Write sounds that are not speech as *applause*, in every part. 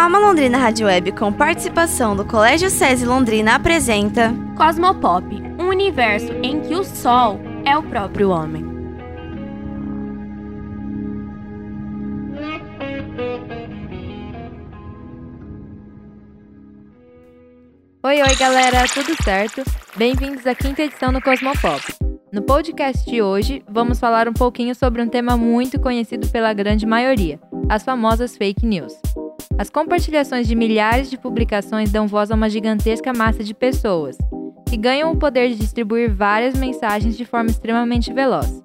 A Malondrina Rádio Web, com participação do Colégio SESI Londrina, apresenta Cosmopop, um universo em que o Sol é o próprio homem. Oi, oi galera, tudo certo? Bem-vindos à quinta edição do Cosmopop. No podcast de hoje, vamos falar um pouquinho sobre um tema muito conhecido pela grande maioria: as famosas fake news. As compartilhações de milhares de publicações dão voz a uma gigantesca massa de pessoas, que ganham o poder de distribuir várias mensagens de forma extremamente veloz.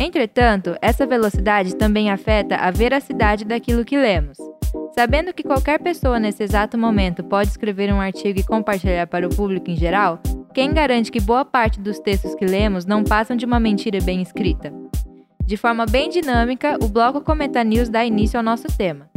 Entretanto, essa velocidade também afeta a veracidade daquilo que lemos. Sabendo que qualquer pessoa nesse exato momento pode escrever um artigo e compartilhar para o público em geral, quem garante que boa parte dos textos que lemos não passam de uma mentira bem escrita? De forma bem dinâmica, o bloco Cometa News dá início ao nosso tema.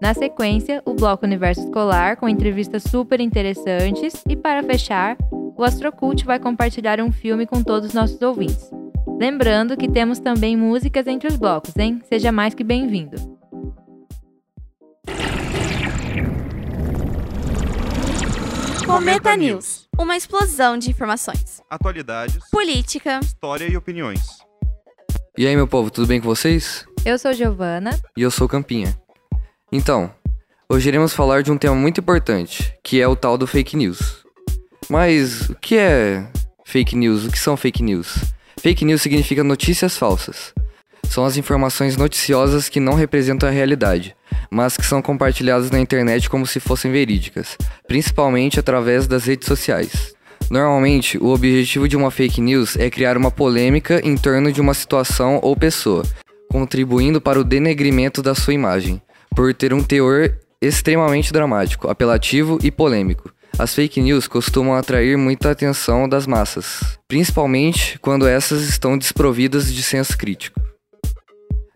Na sequência, o bloco Universo Escolar com entrevistas super interessantes e para fechar, o Astrocult vai compartilhar um filme com todos os nossos ouvintes. Lembrando que temos também músicas entre os blocos, hein? Seja mais que bem-vindo. Cometa News uma explosão de informações, atualidades, política, história e opiniões. E aí, meu povo, tudo bem com vocês? Eu sou Giovana. E eu sou Campinha. Então, hoje iremos falar de um tema muito importante, que é o tal do fake news. Mas o que é fake news? O que são fake news? Fake news significa notícias falsas. São as informações noticiosas que não representam a realidade, mas que são compartilhadas na internet como se fossem verídicas, principalmente através das redes sociais. Normalmente, o objetivo de uma fake news é criar uma polêmica em torno de uma situação ou pessoa, contribuindo para o denegrimento da sua imagem por ter um teor extremamente dramático, apelativo e polêmico. As fake news costumam atrair muita atenção das massas, principalmente quando essas estão desprovidas de senso crítico.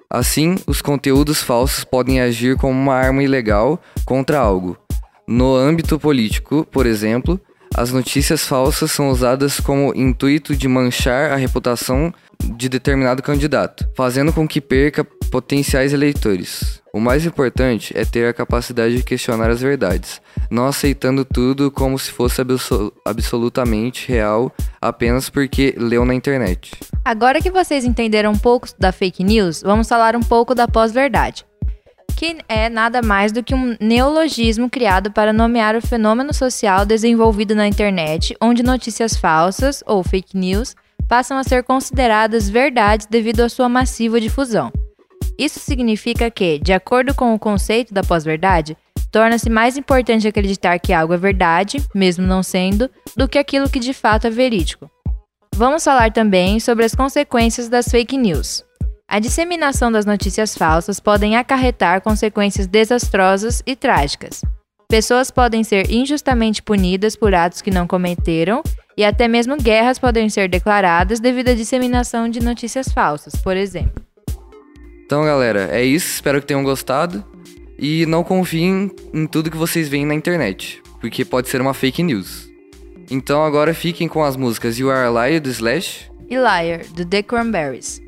Assim, os conteúdos falsos podem agir como uma arma ilegal contra algo. No âmbito político, por exemplo, as notícias falsas são usadas como intuito de manchar a reputação de determinado candidato, fazendo com que perca potenciais eleitores. O mais importante é ter a capacidade de questionar as verdades, não aceitando tudo como se fosse absol absolutamente real apenas porque leu na internet. Agora que vocês entenderam um pouco da fake news, vamos falar um pouco da pós-verdade, que é nada mais do que um neologismo criado para nomear o fenômeno social desenvolvido na internet, onde notícias falsas ou fake news passam a ser consideradas verdades devido à sua massiva difusão. Isso significa que, de acordo com o conceito da pós-verdade, torna-se mais importante acreditar que algo é verdade, mesmo não sendo, do que aquilo que de fato é verídico. Vamos falar também sobre as consequências das fake news. A disseminação das notícias falsas podem acarretar consequências desastrosas e trágicas. Pessoas podem ser injustamente punidas por atos que não cometeram e até mesmo guerras podem ser declaradas devido à disseminação de notícias falsas, por exemplo. Então, galera, é isso. Espero que tenham gostado. E não confiem em tudo que vocês veem na internet, porque pode ser uma fake news. Então agora fiquem com as músicas You Are a Liar do Slash e Liar do The Cranberries.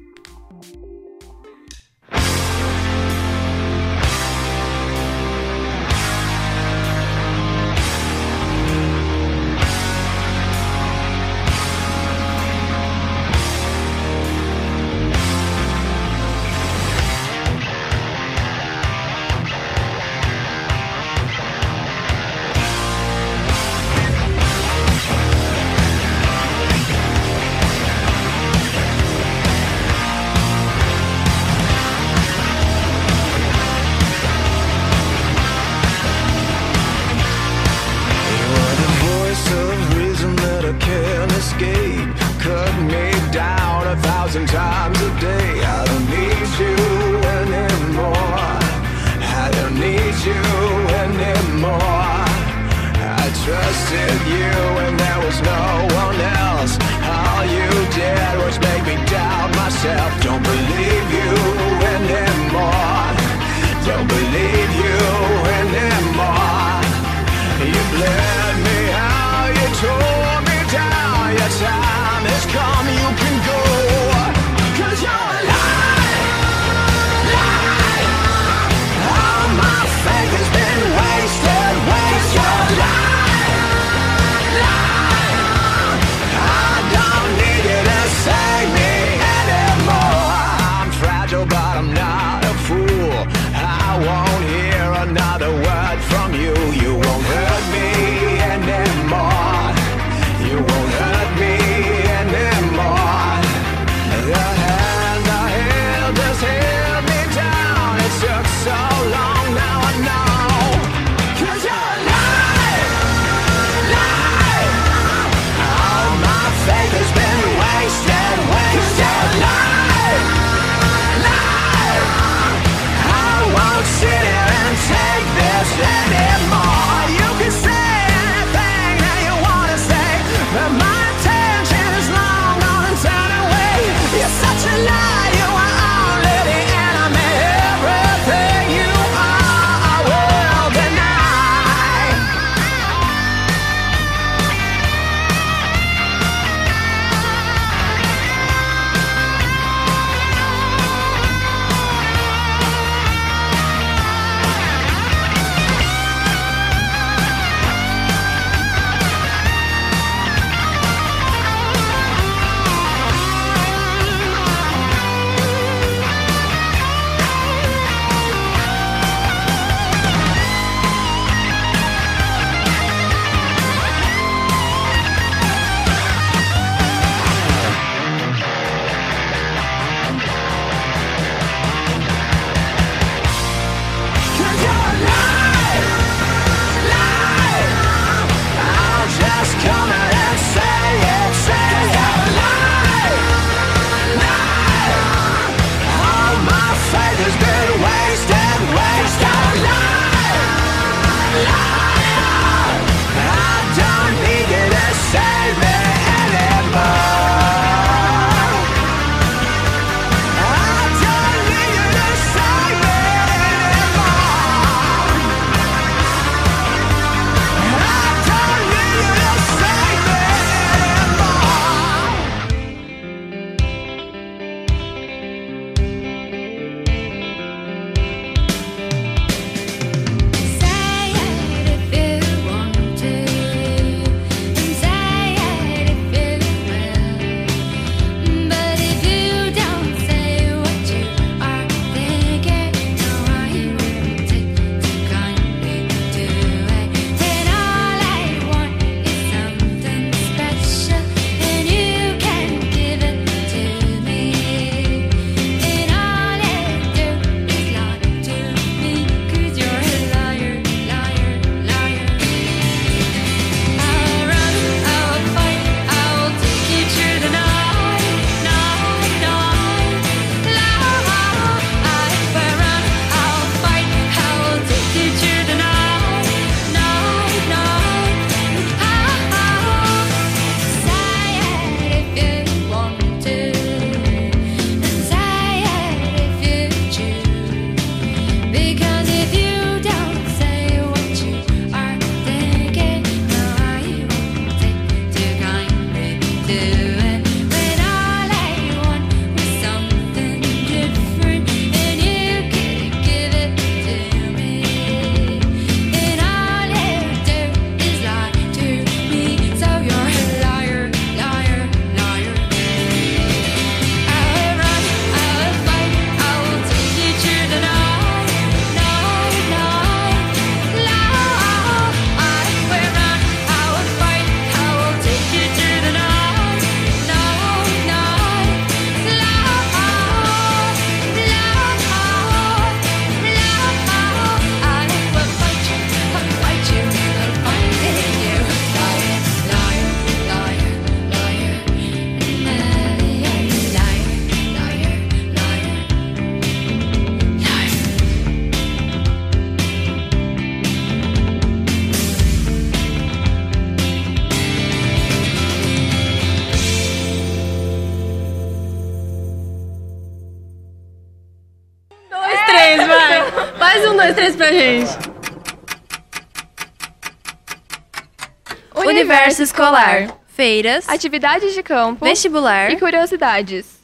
Escolar. Feiras, Atividades de campo Vestibular. e curiosidades.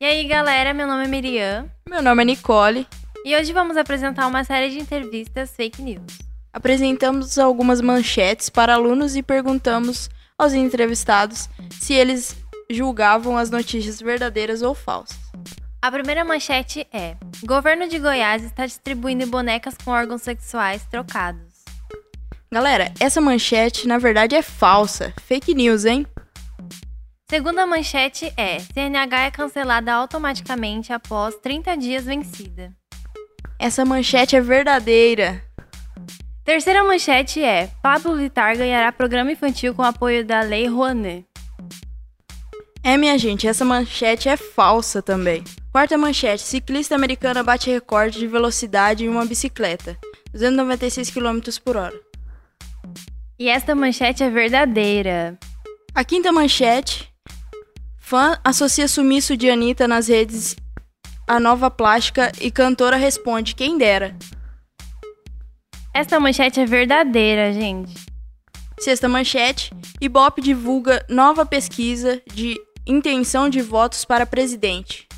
E aí, galera, meu nome é Miriam. Meu nome é Nicole. E hoje vamos apresentar uma série de entrevistas fake news. Apresentamos algumas manchetes para alunos e perguntamos aos entrevistados se eles julgavam as notícias verdadeiras ou falsas. A primeira manchete é: Governo de Goiás está distribuindo bonecas com órgãos sexuais trocados. Galera, essa manchete na verdade é falsa. Fake news, hein? Segunda manchete é: CNH é cancelada automaticamente após 30 dias vencida. Essa manchete é verdadeira. Terceira manchete é: Pablo Vittar ganhará programa infantil com apoio da Lei Rouanet. É, minha gente, essa manchete é falsa também. Quarta manchete: ciclista americana bate recorde de velocidade em uma bicicleta, 296 km por hora. E esta manchete é verdadeira. A quinta manchete: fã associa sumiço de Anitta nas redes à nova plástica e cantora responde: quem dera. Esta manchete é verdadeira, gente. Sexta manchete: Ibope divulga nova pesquisa de intenção de votos para presidente.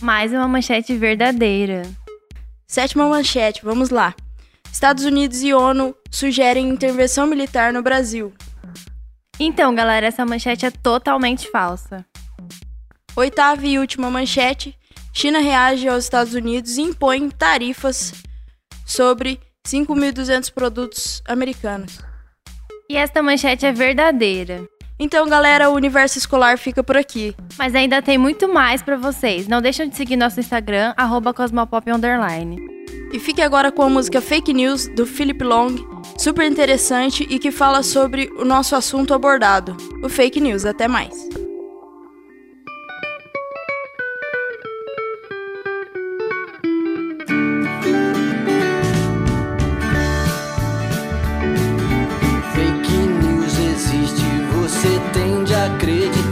Mais uma manchete verdadeira. Sétima manchete, vamos lá. Estados Unidos e ONU sugerem intervenção militar no Brasil. Então, galera, essa manchete é totalmente falsa. Oitava e última manchete: China reage aos Estados Unidos e impõe tarifas sobre 5.200 produtos americanos. E esta manchete é verdadeira. Então, galera, o universo escolar fica por aqui. Mas ainda tem muito mais pra vocês. Não deixem de seguir nosso Instagram, arroba Cosmopop. E fique agora com a música Fake News do Philip Long, super interessante e que fala sobre o nosso assunto abordado, o fake news. Até mais.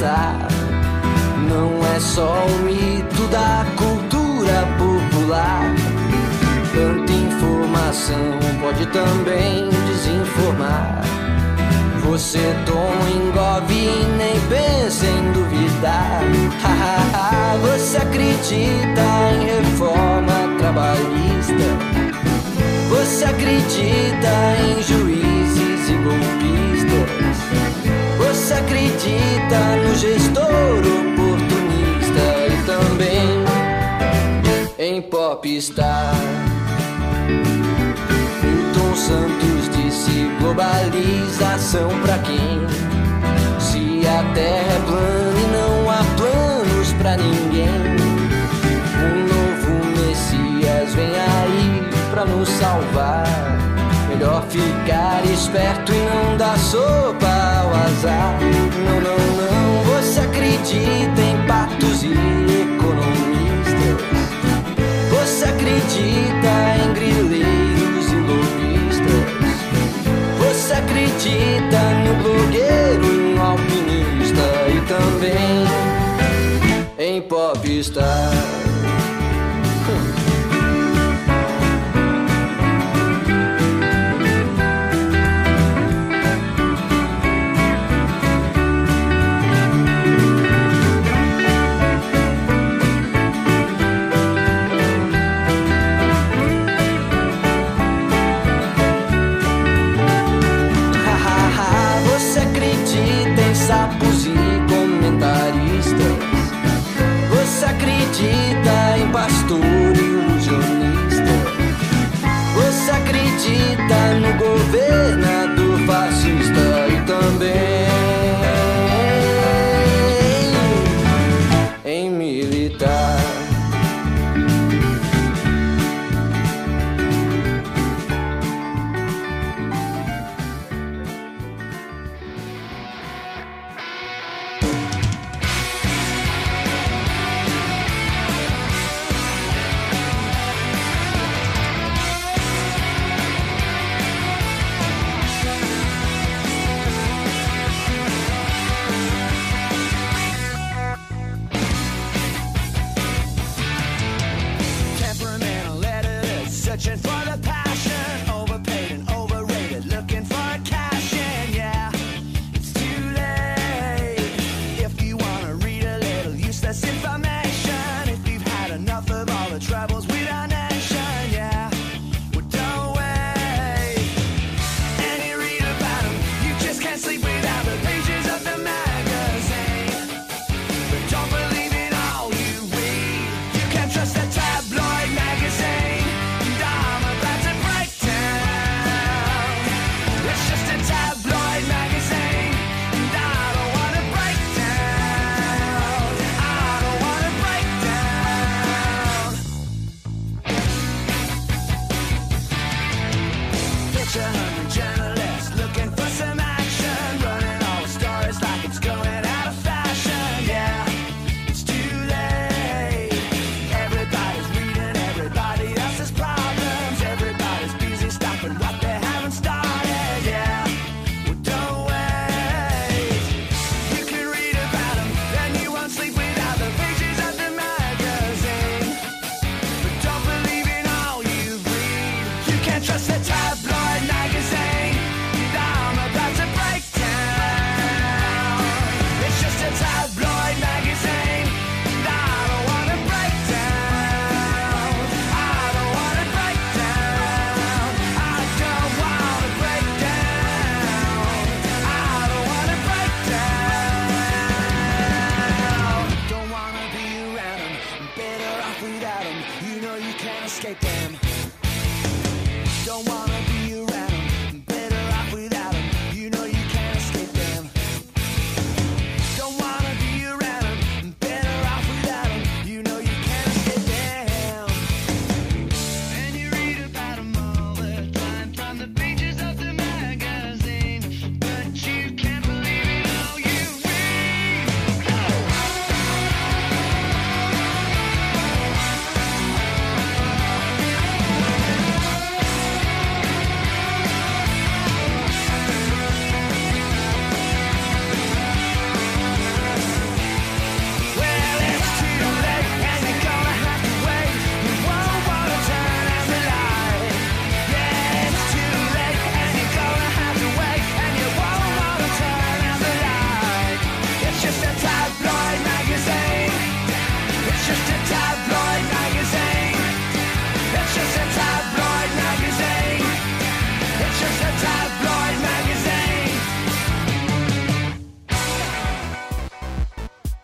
Acreditar. Não é só um mito da cultura popular. Tanta informação pode também desinformar. Você toma, engove e nem pensa em duvidar. *laughs* Você acredita em reforma trabalhista? Você acredita em juízes e golpistas? Acredita no gestor oportunista e também em popstar? Milton Santos disse globalização pra quem? Se a terra é plana e não há planos pra ninguém. Um novo Messias vem aí pra nos salvar. Melhor ficar esperto e não dar sopa azar. Não, não, não, você acredita em patos e economistas. Você acredita em grileiros e lobistas. Você acredita no blogueiro no alpinista e também em popstar. Sapos e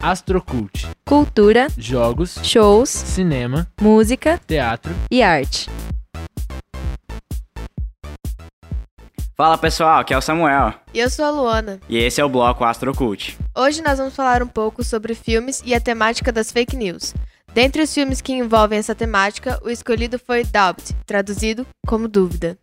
Astrocult. Cultura, Jogos, shows, cinema, música teatro. e arte. Fala pessoal, aqui é o Samuel. E eu sou a Luana. E esse é o bloco Astrocult. Hoje nós vamos falar um pouco sobre filmes e a temática das fake news. Dentre os filmes que envolvem essa temática, o escolhido foi Doubt, traduzido como dúvida.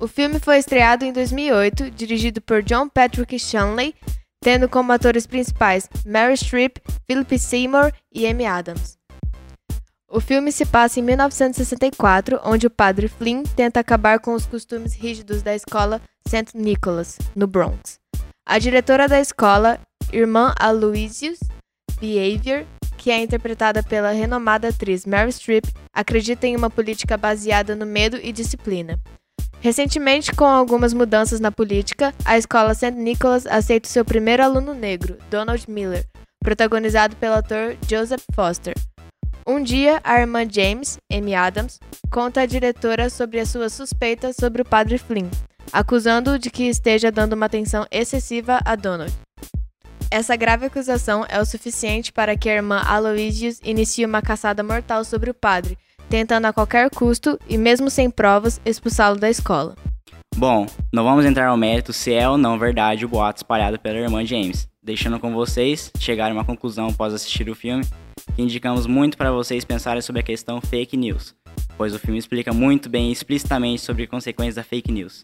O filme foi estreado em 2008, dirigido por John Patrick Shanley, tendo como atores principais Meryl Streep, Philip Seymour e Amy Adams. O filme se passa em 1964, onde o padre Flynn tenta acabar com os costumes rígidos da escola St. Nicholas, no Bronx. A diretora da escola, irmã Aloysius Behavior, que é interpretada pela renomada atriz Meryl Streep, acredita em uma política baseada no medo e disciplina. Recentemente, com algumas mudanças na política, a escola St. Nicholas aceita seu primeiro aluno negro, Donald Miller, protagonizado pelo ator Joseph Foster. Um dia, a irmã James, Amy Adams, conta à diretora sobre as suas suspeitas sobre o padre Flynn, acusando-o de que esteja dando uma atenção excessiva a Donald. Essa grave acusação é o suficiente para que a irmã Aloysius inicie uma caçada mortal sobre o padre, tentando a qualquer custo, e mesmo sem provas, expulsá-lo da escola. Bom, não vamos entrar ao mérito se é ou não verdade o boato espalhado pela irmã James, deixando com vocês chegar a uma conclusão após assistir o filme, que indicamos muito para vocês pensarem sobre a questão fake news, pois o filme explica muito bem e explicitamente sobre as consequências da fake news.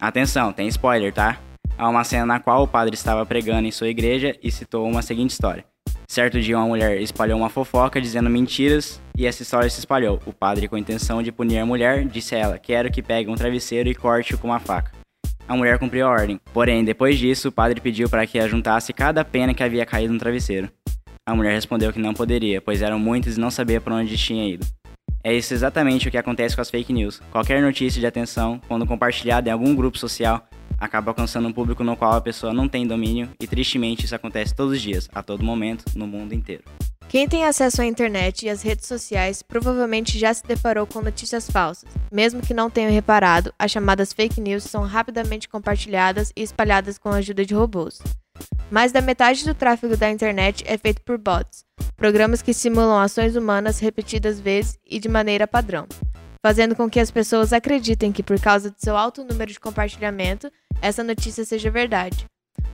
Atenção, tem spoiler, tá? Há uma cena na qual o padre estava pregando em sua igreja e citou uma seguinte história. Certo dia, uma mulher espalhou uma fofoca dizendo mentiras e essa história se espalhou. O padre, com a intenção de punir a mulher, disse a ela: Quero que pegue um travesseiro e corte-o com uma faca. A mulher cumpriu a ordem. Porém, depois disso, o padre pediu para que ajuntasse cada pena que havia caído no travesseiro. A mulher respondeu que não poderia, pois eram muitas e não sabia para onde tinha ido. É isso exatamente o que acontece com as fake news. Qualquer notícia de atenção, quando compartilhada em algum grupo social, acaba alcançando um público no qual a pessoa não tem domínio e tristemente isso acontece todos os dias, a todo momento, no mundo inteiro. Quem tem acesso à internet e às redes sociais provavelmente já se deparou com notícias falsas. Mesmo que não tenham reparado, as chamadas fake news são rapidamente compartilhadas e espalhadas com a ajuda de robôs. Mais da metade do tráfego da internet é feito por bots, programas que simulam ações humanas repetidas vezes e de maneira padrão, fazendo com que as pessoas acreditem que, por causa de seu alto número de compartilhamento, essa notícia seja verdade.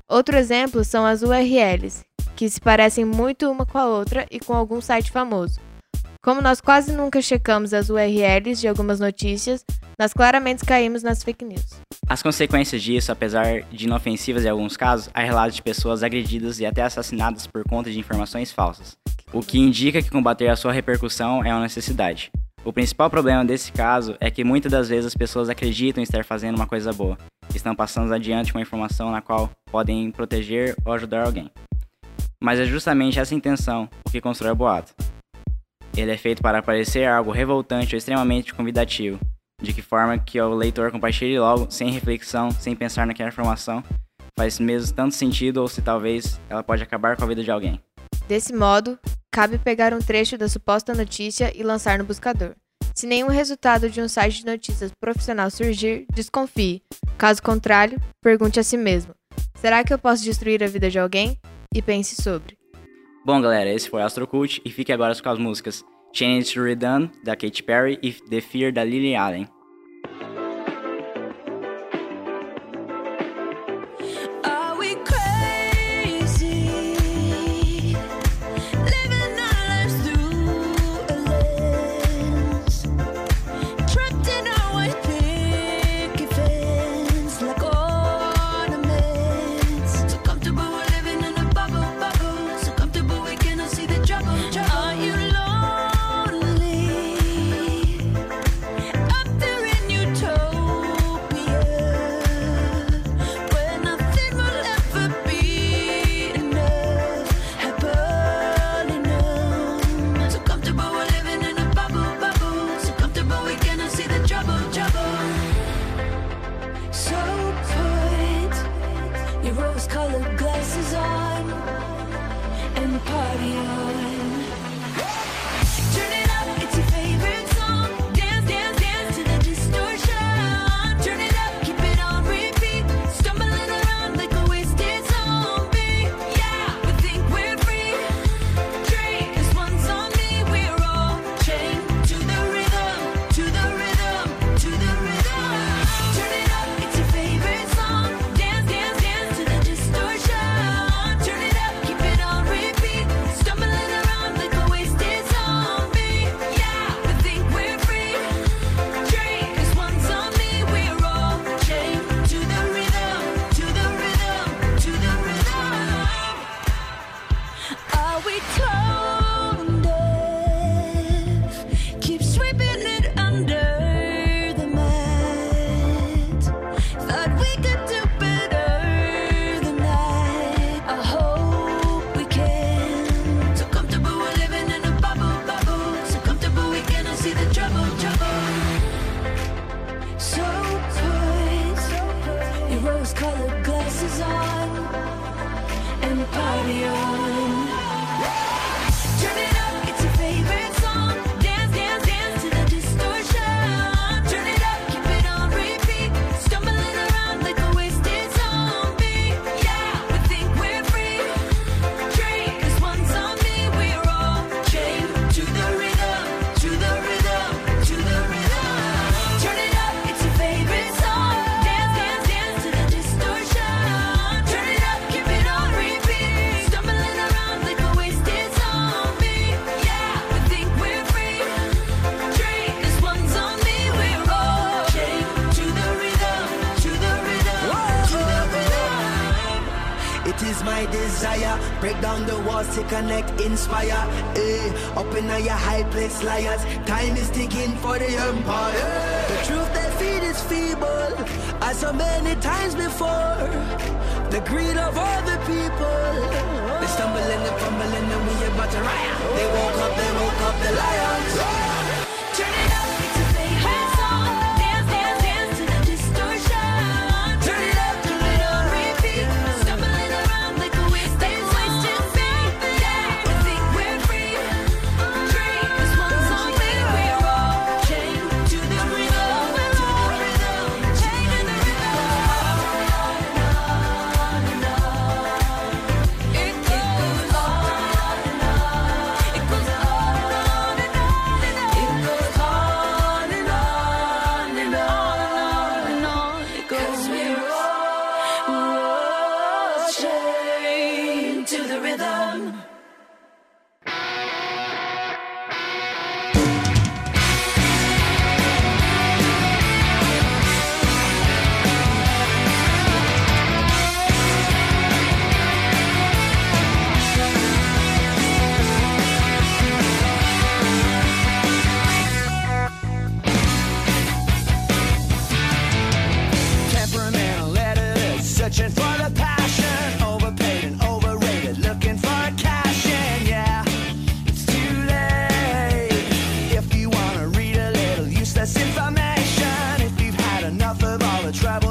Outro exemplo são as URLs, que se parecem muito uma com a outra e com algum site famoso. Como nós quase nunca checamos as URLs de algumas notícias, nós claramente caímos nas fake news. As consequências disso, apesar de inofensivas em alguns casos, há relatos de pessoas agredidas e até assassinadas por conta de informações falsas, o que indica que combater a sua repercussão é uma necessidade. O principal problema desse caso é que muitas das vezes as pessoas acreditam estar fazendo uma coisa boa, estão passando adiante uma informação na qual podem proteger ou ajudar alguém. Mas é justamente essa intenção o que constrói o boato. Ele é feito para parecer algo revoltante ou extremamente convidativo, de que forma que o leitor compartilhe logo, sem reflexão, sem pensar naquela informação, faz mesmo tanto sentido ou se talvez ela pode acabar com a vida de alguém. Desse modo, cabe pegar um trecho da suposta notícia e lançar no buscador. Se nenhum resultado de um site de notícias profissional surgir, desconfie. Caso contrário, pergunte a si mesmo: será que eu posso destruir a vida de alguém? E pense sobre. Bom, galera, esse foi Astro Cult e fique agora com as músicas Change to Redone, da Katy Perry e The Fear, da Lily Allen. Your rose-colored glasses on and party on. Desire, break down the walls to connect, inspire. Eh, up in your high place, liars. Time is ticking for the empire. The truth they feed is feeble, as so many times before. The greed of all the people. They stumble and they fumble and then we about to riot. They woke up, they woke up the lions. travel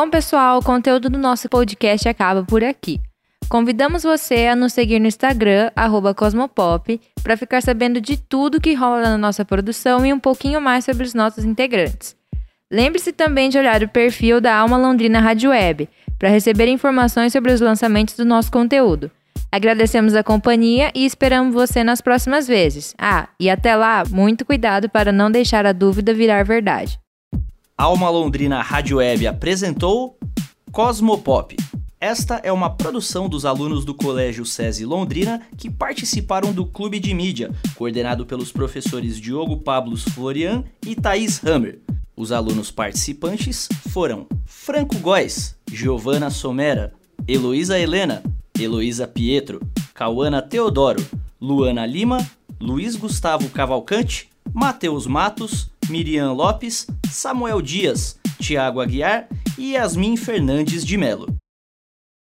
Bom, pessoal, o conteúdo do nosso podcast acaba por aqui. Convidamos você a nos seguir no Instagram, Cosmopop, para ficar sabendo de tudo que rola na nossa produção e um pouquinho mais sobre os nossos integrantes. Lembre-se também de olhar o perfil da Alma Londrina Rádio Web, para receber informações sobre os lançamentos do nosso conteúdo. Agradecemos a companhia e esperamos você nas próximas vezes. Ah, e até lá, muito cuidado para não deixar a dúvida virar verdade. Alma Londrina Rádio Web apresentou Cosmopop. Esta é uma produção dos alunos do Colégio SESI Londrina que participaram do Clube de Mídia, coordenado pelos professores Diogo Pablos Florian e Thaís Hammer. Os alunos participantes foram Franco Góes, Giovana Somera, Heloísa Helena, Heloísa Pietro, Cauana Teodoro, Luana Lima, Luiz Gustavo Cavalcante, Matheus Matos, Miriam Lopes, Samuel Dias, Tiago Aguiar e Yasmin Fernandes de Melo.